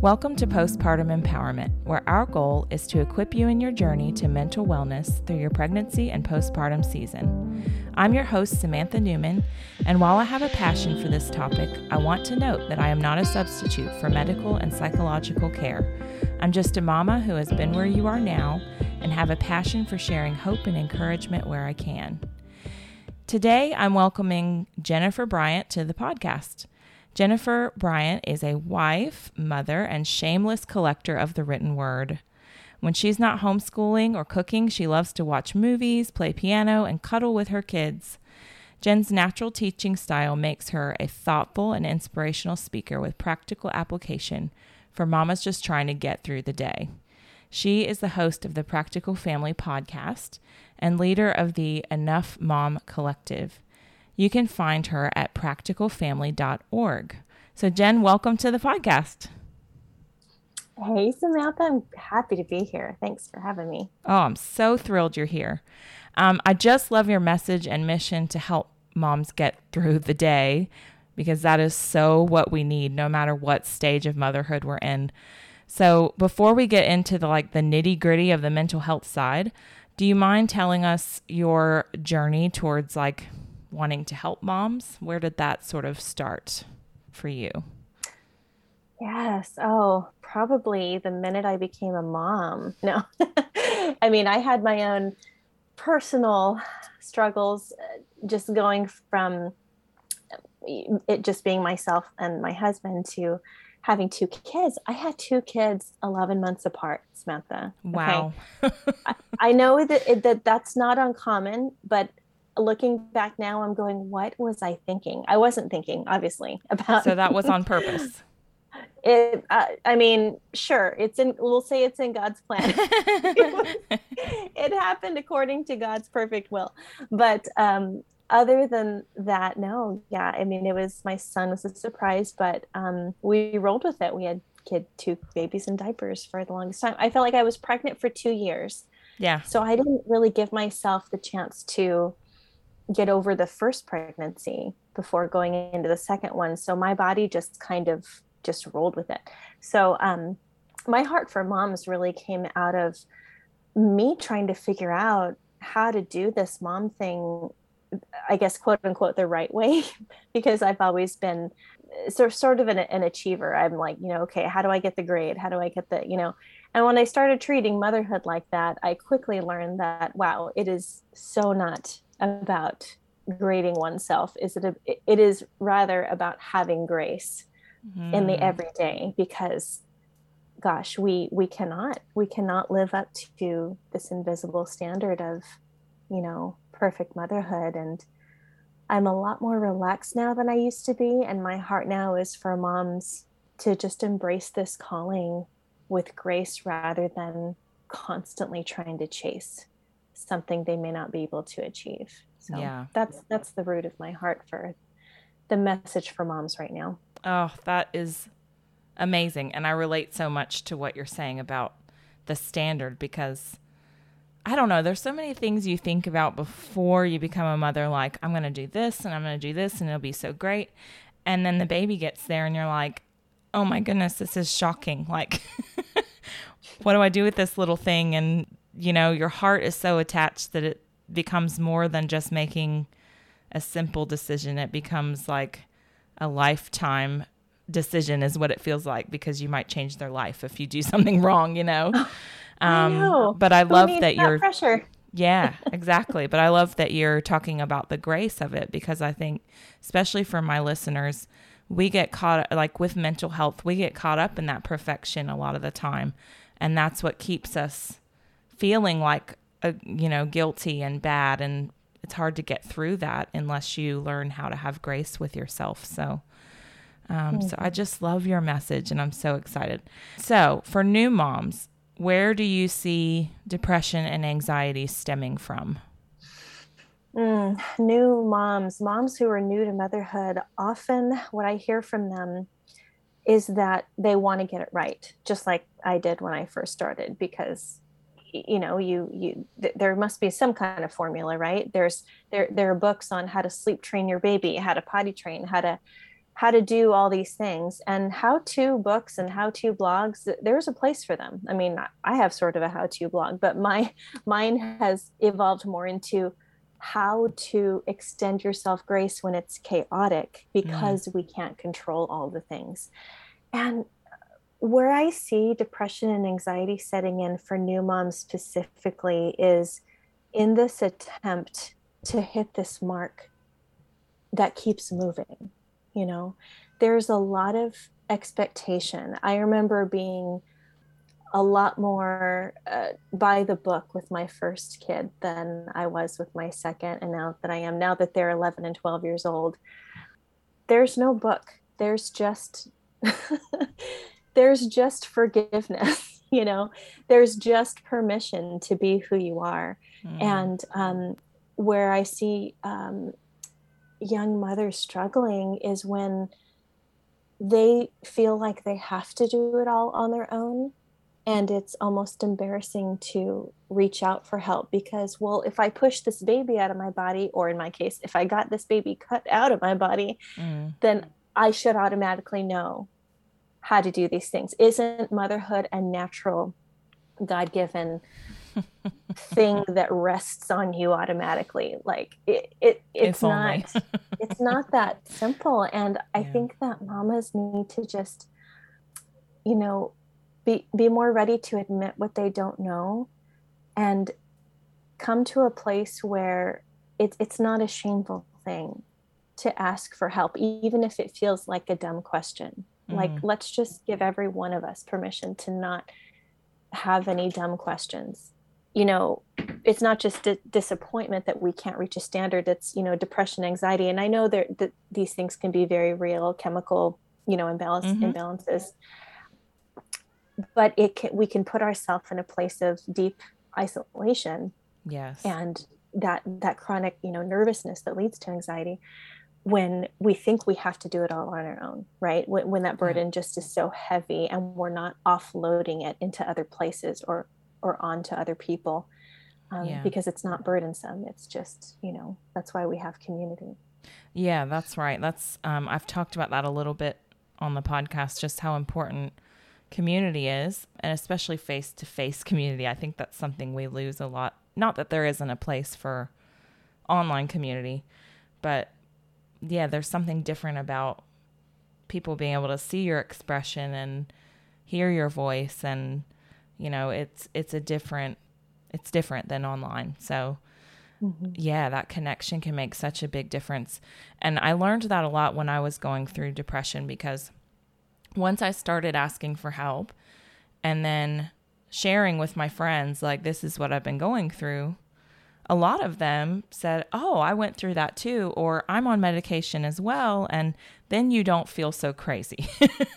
Welcome to Postpartum Empowerment, where our goal is to equip you in your journey to mental wellness through your pregnancy and postpartum season. I'm your host, Samantha Newman, and while I have a passion for this topic, I want to note that I am not a substitute for medical and psychological care. I'm just a mama who has been where you are now and have a passion for sharing hope and encouragement where I can. Today, I'm welcoming Jennifer Bryant to the podcast. Jennifer Bryant is a wife, mother, and shameless collector of the written word. When she's not homeschooling or cooking, she loves to watch movies, play piano, and cuddle with her kids. Jen's natural teaching style makes her a thoughtful and inspirational speaker with practical application for mamas just trying to get through the day. She is the host of the Practical Family podcast and leader of the Enough Mom Collective. You can find her at practicalfamily.org. So, Jen, welcome to the podcast. Hey, Samantha. I'm happy to be here. Thanks for having me. Oh, I'm so thrilled you're here. Um, I just love your message and mission to help moms get through the day because that is so what we need no matter what stage of motherhood we're in. So, before we get into the like the nitty-gritty of the mental health side, do you mind telling us your journey towards like wanting to help moms. Where did that sort of start for you? Yes. Oh, probably the minute I became a mom. No, I mean, I had my own personal struggles uh, just going from it just being myself and my husband to having two kids. I had two kids 11 months apart, Samantha. Wow. Okay? I, I, know that, that that's not uncommon, but looking back now, I'm going, what was I thinking? I wasn't thinking, obviously, about. So that was on purpose. it, uh, I mean, sure, it's in. We'll say it's in God's plan. it, happened according to God's perfect will, but um, other than that, no, yeah. I mean, it was my son was a surprise, but um, we rolled with it. We had kid two babies in diapers for the longest time. I felt like I was pregnant for two years. Yeah. So I didn't really give myself the chance to get over the first pregnancy before going into the second one. So my body just kind of just rolled with it. So um, my heart for moms really came out of me trying to figure out how to do this mom thing, I guess, quote unquote, the right way, because I've always been sort of an, an achiever. I'm like, you know, okay, how do I get the grade? How do I get the, you know, and when I started treating motherhood like that, I quickly learned that, wow, it is so not about grading oneself is it a, it is rather about having grace mm-hmm. in the mm-hmm. everyday because gosh we we cannot we cannot live up to this invisible standard of you know perfect motherhood and i'm a lot more relaxed now than i used to be and my heart now is for moms to just embrace this calling with grace rather than constantly trying to chase something they may not be able to achieve. So yeah. that's that's the root of my heart for the message for moms right now. Oh, that is amazing. And I relate so much to what you're saying about the standard because I don't know, there's so many things you think about before you become a mother like I'm going to do this and I'm going to do this and it'll be so great. And then the baby gets there and you're like, "Oh my goodness, this is shocking." Like what do I do with this little thing and you know, your heart is so attached that it becomes more than just making a simple decision. It becomes like a lifetime decision is what it feels like because you might change their life if you do something wrong, you know. Um, I know. But I love that, that you're pressure. yeah, exactly. but I love that you're talking about the grace of it because I think, especially for my listeners, we get caught like with mental health, we get caught up in that perfection a lot of the time, and that's what keeps us feeling like a, you know guilty and bad and it's hard to get through that unless you learn how to have grace with yourself. So um, so i just love your message and i'm so excited. So for new moms where do you see depression and anxiety stemming from? Mm, new moms moms who are new to motherhood often what i hear from them is that they want to get it right just like i did when i first started because you know you you th- there must be some kind of formula right? There's there there are books on how to sleep train your baby how to potty train how to how to do all these things. And how to books and how to blogs there's a place for them. I mean i have sort of a how to blog but my mine has evolved more into how to extend yourself grace when it's chaotic because mm. we can't control all the things. And where i see depression and anxiety setting in for new moms specifically is in this attempt to hit this mark that keeps moving you know? There's a lot of expectation. I remember being a lot more uh, by the book with my first kid than i was with my second and now that i am now that they're 11 and 12 years old. There's no book. There's just there's just forgiveness you know there's just permission to be who you are mm. and um, where i see um, young mothers struggling is when they feel like they have to do it all on their own and it's almost embarrassing to reach out for help because well if i push this baby out of my body or in my case if i got this baby cut out of my body mm. then i should automatically know how to do these things. Isn't motherhood a natural god-given thing that rests on you automatically? Like it, it it's not it's not that simple. And i yeah. think that mamas need to just you know be be more ready to admit what they don't know and come to a place where it's it's not a shameful thing to ask for help even if it feels like a dumb question mm-hmm. like let's just give every one of us permission to not have any dumb questions. You know it's not just a disappointment that we can't reach a standard. It's you know depression anxiety. And i know that these things can be very real chemical you know imbalance mm-hmm. imbalances. But it can we can put ourselves in a place of deep isolation. Yes. And that that chronic you know nervousness that leads to anxiety when we think we have to do it all on our own right when, when that burden yeah. just is so heavy and we're not offloading it into other places or or onto other people um, yeah. because it's not burdensome. It's just, you know, that's why we have community. Yeah, that's right. That's, um, I've talked about that a little bit on the podcast, just how important community is, and especially face to face community. I think that's something we lose a lot. Not that there isn't a place for online community, but yeah, there's something different about people being able to see your expression and hear your voice and you know it's it's a different it's different than online so mm-hmm. yeah that connection can make such a big difference and i learned that a lot when i was going through depression because once i started asking for help and then sharing with my friends like this is what i've been going through a lot of them said, Oh, I went through that too, or I'm on medication as well. And then you don't feel so crazy.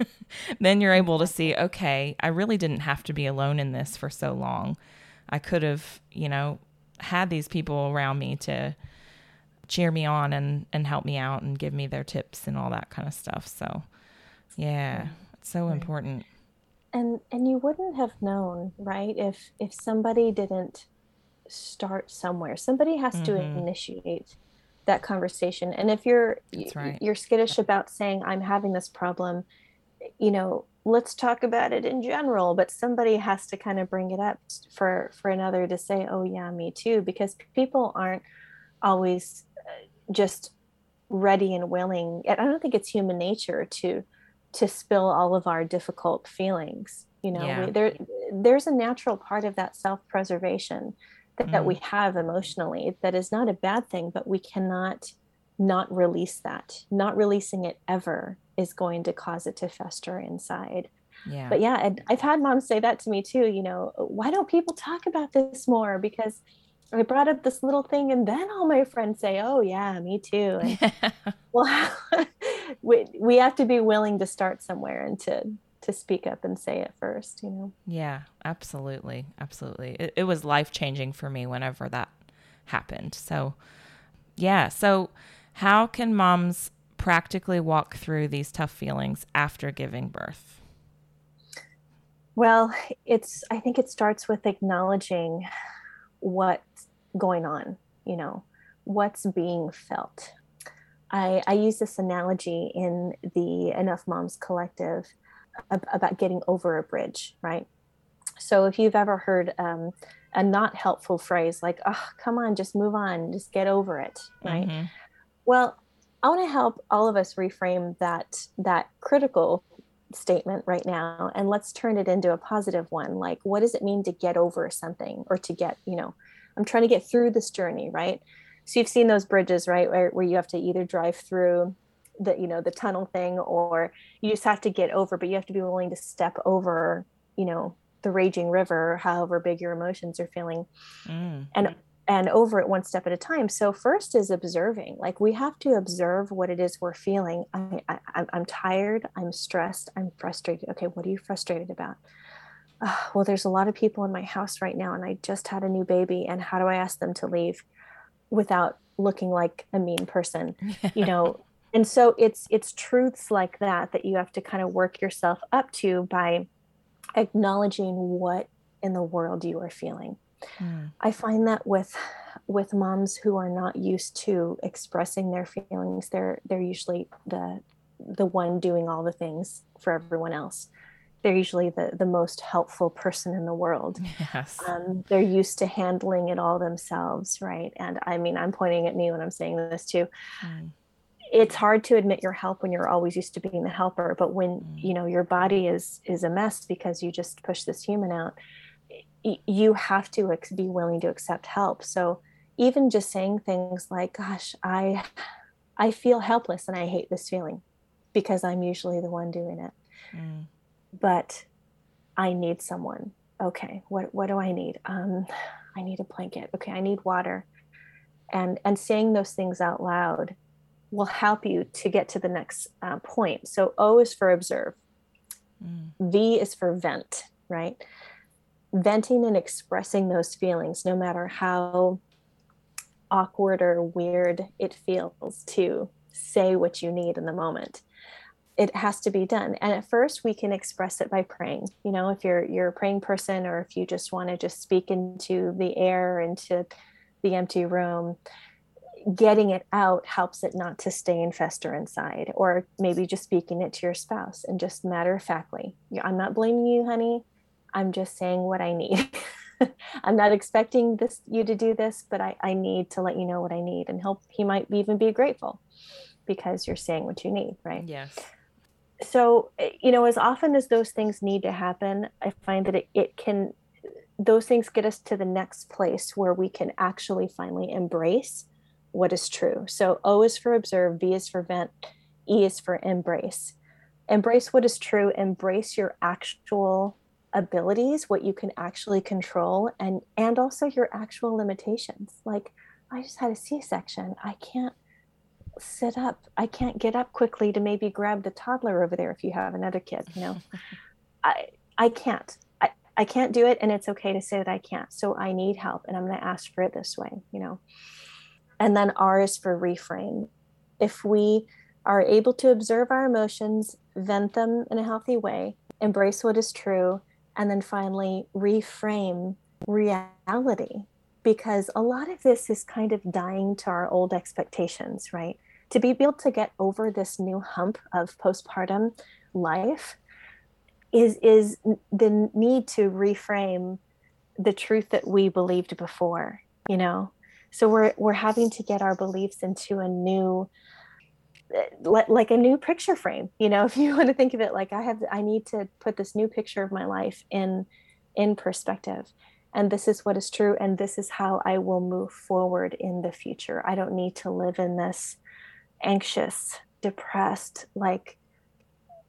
then you're able to see, okay, I really didn't have to be alone in this for so long. I could have, you know, had these people around me to cheer me on and, and help me out and give me their tips and all that kind of stuff. So, yeah, it's so important. And and you wouldn't have known, right? If if somebody didn't start somewhere. Somebody has mm-hmm. to initiate that conversation. And if you're right. you're skittish about saying I'm having this problem, you know, let's talk about it in general, but somebody has to kind of bring it up for for another to say, "Oh yeah, me too," because people aren't always uh, just ready and willing. I don't think it's human nature to to spill all of our difficult feelings you know yeah. we, there there's a natural part of that self-preservation that, mm. we have emotionally that is not a bad thing but we cannot not release that. Not releasing it ever is going to cause it to fester inside. Yeah. But yeah and i've had moms say that to me too you know why don't people talk about this more? Because i brought up this little thing and then all my friends say oh yeah me too. And, well we, we have to be willing to start somewhere and to to speak up and say it first, you know? Yeah, absolutely. Absolutely. It, it was life changing for me whenever that happened. So, yeah. So, how can moms practically walk through these tough feelings after giving birth? Well, it's, I think it starts with acknowledging what's going on, you know, what's being felt. I, I use this analogy in the Enough Moms Collective about getting over a bridge, right? So if you've ever heard um, a not helpful phrase like, oh, come on, just move on, just get over it, right? Mm-hmm. Well, I want to help all of us reframe that that critical statement right now and let's turn it into a positive one like what does it mean to get over something or to get you know i'm trying to get through this journey right so you've seen those bridges right where, where you have to either drive through the you know the tunnel thing or you just have to get over but you have to be willing to step over you know the raging river however big your emotions are feeling. Mm. and and over it one step at a time. So first is observing. Like we have to observe what it is we're feeling. I, I i'm tired i'm stressed i'm frustrated. Okay what are you frustrated about? Oh, well there's a lot of people in my house right now and i just had a new baby and how do i ask them to leave without looking like a mean person? You know and so it's it's truths like that that you have to kind of work yourself up to by acknowledging what in the world you are feeling Mm. I find that with with moms who are not used to expressing their feelings, they're they're usually the the one doing all the things for everyone else. They're usually the the most helpful person in the world. Yes. Um, they're used to handling it all themselves, right? And I mean, I'm pointing at me when I'm saying this too. Mm. It's hard to admit your help when you're always used to being the helper, but when mm. you know your body is is a mess because you just push this human out you have to be willing to accept help. So even just saying things like gosh i i feel helpless and i hate this feeling because i'm usually the one doing it. Mm. but i need someone. Okay what what do i need? Um i need a blanket. Okay i need water. And and saying those things out loud will help you to get to the next uh, point. So o is for observe. Mm. v is for vent right? Venting and expressing those feelings, no matter how awkward or weird it feels to say what you need in the moment. It has to be done. And at first we can express it by praying. You know if you're you're a praying person or if you just want to just speak into the air into the empty room getting it out helps it not to stay and fester inside or maybe just speaking it to your spouse and just matter of factly i'm not blaming you honey I'm just saying what I need. I'm not expecting this you to do this, but I, I need to let you know what I need. And he'll he might even be grateful because you're saying what you need, right? Yes. So, eh, you know, as often as those things need to happen, I find that it, it can those things get us to the next place where we can actually finally embrace what is true. So O is for observe, V is for vent, E is for embrace. Embrace what is true, embrace your actual abilities what you can actually control and and also your actual limitations. Like i just had a c-section. I can't sit up. I can't get up quickly to maybe grab the toddler over there if you have another kid you know? I i can't. I, I can't do it and it's okay to say that i can't. So i need help and i'm going to ask for it this way you know and then r is for reframe. If we are able to observe our emotions vent them in a healthy way embrace what is true and then finally reframe reality. Because a lot of this is kind of dying to our old expectations right? To be able to get over this new hump of postpartum life is is the need to reframe the truth that we believed before you know so we're we're having to get our beliefs into a new uh, like a new picture frame you know if you want to think of it like i have i need to put this new picture of my life in in perspective. And this is what is true and this is how i will move forward in the future. I don't need to live in this anxious depressed like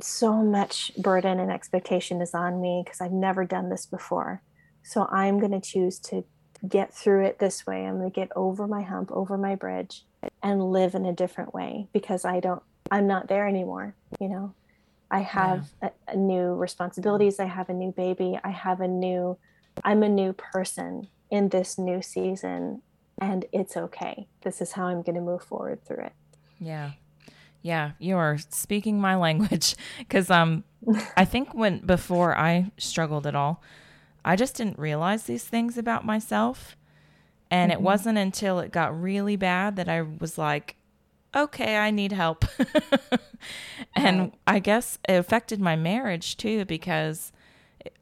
so much burden and expectation is on me because i've never done this before. So i'm going to choose to get through it this way i'm going to get over my hump over my bridge and live in a different way because I don't, I'm not there anymore. You know, I have yeah. a, a new responsibilities. I have a new baby. I have a new, I'm a new person in this new season and it's okay. This is how I'm going to move forward through it. Yeah. Yeah, you are speaking my language because um I think when before I struggled at all, I just didn't realize these things about myself. And mm-hmm. it wasn't until it got really bad that I was like, okay, I need help. and. I guess it affected my marriage too because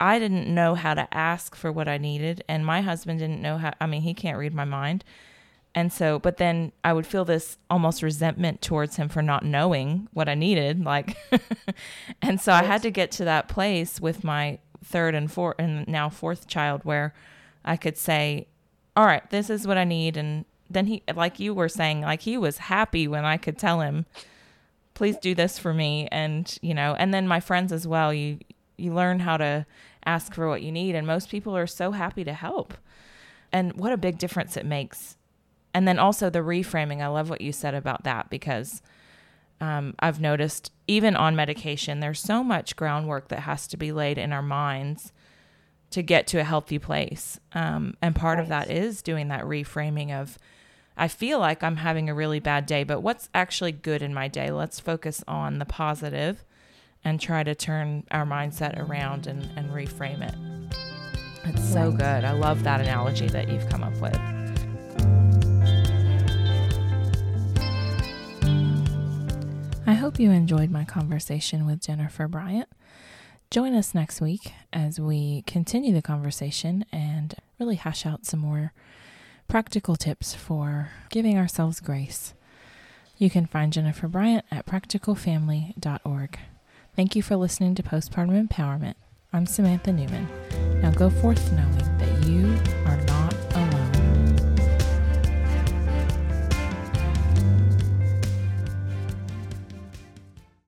I didn't know how to ask for what I needed, and my husband didn't know how. I mean, he can't read my mind. And so, but then I would feel this almost resentment towards him for not knowing what I needed. Like, and so I had to get to that place with my third and fourth and now fourth child where I could say, all right, this is what I need. And then he, like you were saying, like he was happy when I could tell him, please do this for me. And, you know, and then my friends as well, you, you learn how to ask for what you need. And most people are so happy to help. And what a big difference it makes. And then also the reframing. I love what you said about that because um, I've noticed even on medication, there's so much groundwork that has to be laid in our minds to get to a healthy place. Um, and part right. of that is doing that reframing of, I feel like I'm having a really bad day, but what's actually good in my day? Let's focus on the positive and try to turn our mindset around and, and reframe it. It's so good. I love that analogy that you've come up with. Hope you enjoyed my conversation with Jennifer Bryant. Join us next week as we continue the conversation and really hash out some more practical tips for giving ourselves grace. You can find Jennifer Bryant at practicalfamily.org. Thank you for listening to Postpartum Empowerment. I'm Samantha Newman. Now go forth knowing that you